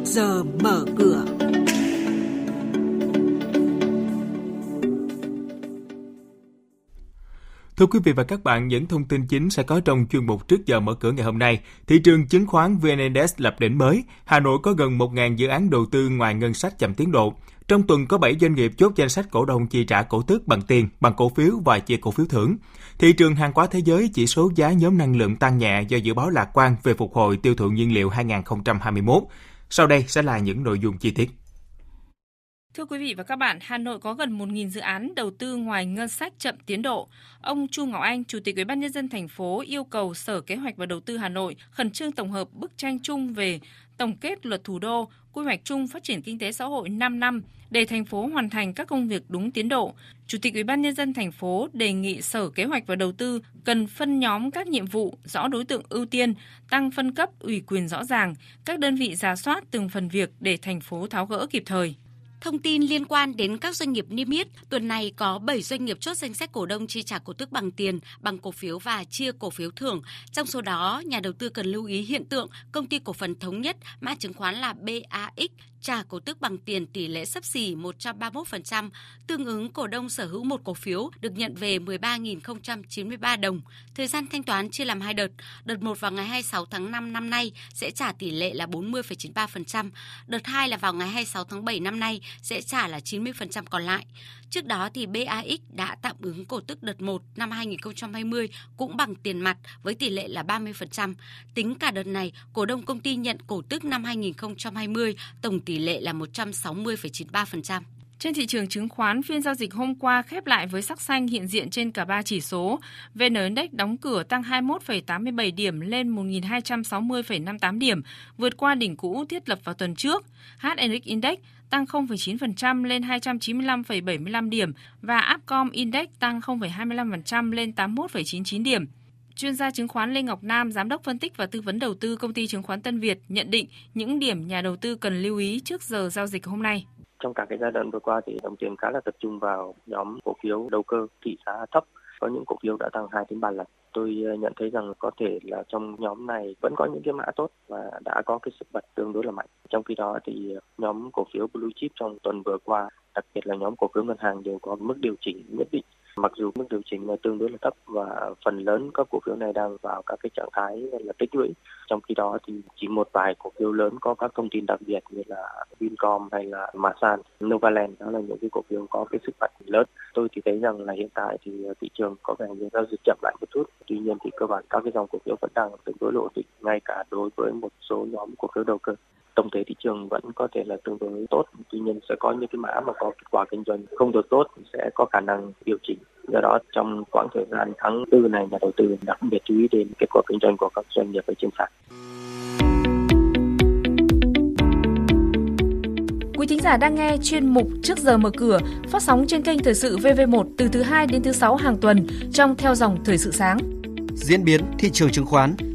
trước giờ mở cửa. Thưa quý vị và các bạn, những thông tin chính sẽ có trong chuyên mục trước giờ mở cửa ngày hôm nay. Thị trường chứng khoán VN Index lập đỉnh mới. Hà Nội có gần 1.000 dự án đầu tư ngoài ngân sách chậm tiến độ. Trong tuần có 7 doanh nghiệp chốt danh sách cổ đông chi trả cổ tức bằng tiền, bằng cổ phiếu và chia cổ phiếu thưởng. Thị trường hàng hóa thế giới chỉ số giá nhóm năng lượng tăng nhẹ do dự báo lạc quan về phục hồi tiêu thụ nhiên liệu 2021. Sau đây sẽ là những nội dung chi tiết. Thưa quý vị và các bạn, Hà Nội có gần 1.000 dự án đầu tư ngoài ngân sách chậm tiến độ. Ông Chu Ngọc Anh, Chủ tịch Ủy ban nhân dân thành phố yêu cầu Sở Kế hoạch và Đầu tư Hà Nội khẩn trương tổng hợp bức tranh chung về tổng kết luật thủ đô, quy hoạch chung phát triển kinh tế xã hội 5 năm để thành phố hoàn thành các công việc đúng tiến độ. Chủ tịch Ủy ban nhân dân thành phố đề nghị Sở Kế hoạch và Đầu tư cần phân nhóm các nhiệm vụ, rõ đối tượng ưu tiên, tăng phân cấp ủy quyền rõ ràng, các đơn vị giả soát từng phần việc để thành phố tháo gỡ kịp thời. Thông tin liên quan đến các doanh nghiệp niêm yết, tuần này có 7 doanh nghiệp chốt danh sách cổ đông chi trả cổ tức bằng tiền, bằng cổ phiếu và chia cổ phiếu thưởng. Trong số đó, nhà đầu tư cần lưu ý hiện tượng công ty cổ phần thống nhất, mã chứng khoán là BAX trả cổ tức bằng tiền tỷ lệ sấp xỉ 131%, tương ứng cổ đông sở hữu một cổ phiếu được nhận về 13.093 đồng. Thời gian thanh toán chia làm hai đợt. Đợt 1 vào ngày 26 tháng 5 năm nay sẽ trả tỷ lệ là 40,93%. Đợt 2 là vào ngày 26 tháng 7 năm nay sẽ trả là 90% còn lại. Trước đó thì BAX đã tạm ứng cổ tức đợt 1 năm 2020 cũng bằng tiền mặt với tỷ lệ là 30%. Tính cả đợt này, cổ đông công ty nhận cổ tức năm 2020 tổng tỷ lệ là 160,93%. Trên thị trường chứng khoán, phiên giao dịch hôm qua khép lại với sắc xanh hiện diện trên cả ba chỉ số. VN Index đóng cửa tăng 21,87 điểm lên 1.260,58 điểm, vượt qua đỉnh cũ thiết lập vào tuần trước. HNX Index tăng 0,9% lên 295,75 điểm và Upcom Index tăng 0,25% lên 81,99 điểm. Chuyên gia chứng khoán Lê Ngọc Nam, giám đốc phân tích và tư vấn đầu tư công ty chứng khoán Tân Việt nhận định những điểm nhà đầu tư cần lưu ý trước giờ giao dịch hôm nay. Trong cả cái giai đoạn vừa qua thì đồng tiền khá là tập trung vào nhóm cổ phiếu đầu cơ thị giá thấp, có những cổ phiếu đã tăng 2 đến 3 lần. Tôi ờ, nhận thấy rằng có thể là trong nhóm này vẫn có những cái mã tốt và đã có cái sức bật tương đối là mạnh. Trong khi đó thì ờ, nhóm cổ phiếu blue chip trong tuần vừa qua, đặc biệt là nhóm cổ phiếu ngân hàng đều có mức điều chỉnh nhất định Mặc dù mức điều chỉnh là tương đối là thấp và phần lớn các cổ phiếu này đang vào các cái trạng thái là tích lũy. Trong khi đó thì chỉ một vài cổ phiếu lớn có các thông tin đặc biệt như là Vincom hay là Masan, Novaland đó là những cái cổ phiếu có cái sức mạnh lớn. Tôi thì thấy rằng là hiện tại thì thị trường có vẻ như giao dịch chậm lại một chút. Tuy nhiên thì cơ bản các cái dòng cổ phiếu vẫn đang tương đối ổn định ngay cả đối với một số nhóm cổ phiếu đầu cơ tổng thể thị trường vẫn có thể là tương đối tốt. Tuy nhiên sẽ có những cái mã mà có kết quả kinh doanh không được tốt sẽ có khả năng điều chỉnh. Do đó trong quãng thời gian tháng tư này nhà đầu tư đặc biệt chú ý đến kết quả kinh doanh của các doanh nghiệp ở trên sàn. Quý thính giả đang nghe chuyên mục Trước giờ mở cửa phát sóng trên kênh Thời sự VV1 từ thứ 2 đến thứ 6 hàng tuần trong theo dòng Thời sự sáng. Diễn biến thị trường chứng khoán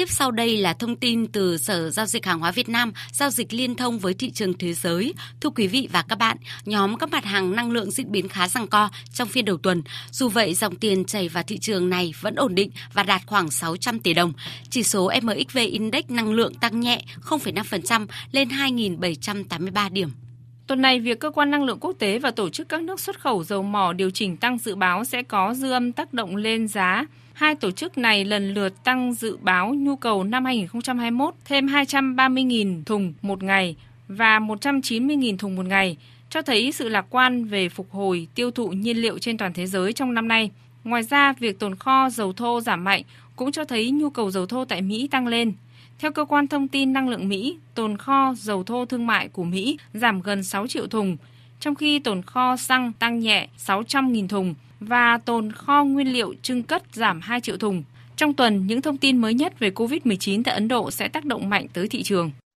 Tiếp sau đây là thông tin từ Sở Giao dịch Hàng hóa Việt Nam, giao dịch liên thông với thị trường thế giới. Thưa quý vị và các bạn, nhóm các mặt hàng năng lượng diễn biến khá răng co trong phiên đầu tuần. Dù vậy, dòng tiền chảy vào thị trường này vẫn ổn định và đạt khoảng 600 tỷ đồng. Chỉ số MXV Index năng lượng tăng nhẹ 0,5% lên 2.783 điểm. Tuần này, việc cơ quan năng lượng quốc tế và tổ chức các nước xuất khẩu dầu mỏ điều chỉnh tăng dự báo sẽ có dư âm tác động lên giá Hai tổ chức này lần lượt tăng dự báo nhu cầu năm 2021 thêm 230.000 thùng một ngày và 190.000 thùng một ngày, cho thấy sự lạc quan về phục hồi tiêu thụ nhiên liệu trên toàn thế giới trong năm nay. Ngoài ra, việc tồn kho dầu thô giảm mạnh cũng cho thấy nhu cầu dầu thô tại Mỹ tăng lên. Theo cơ quan thông tin năng lượng Mỹ, tồn kho dầu thô thương mại của Mỹ giảm gần 6 triệu thùng, trong khi tồn kho xăng tăng nhẹ 600.000 thùng và tồn kho nguyên liệu trưng cất giảm 2 triệu thùng. Trong tuần, những thông tin mới nhất về COVID-19 tại Ấn Độ sẽ tác động mạnh tới thị trường.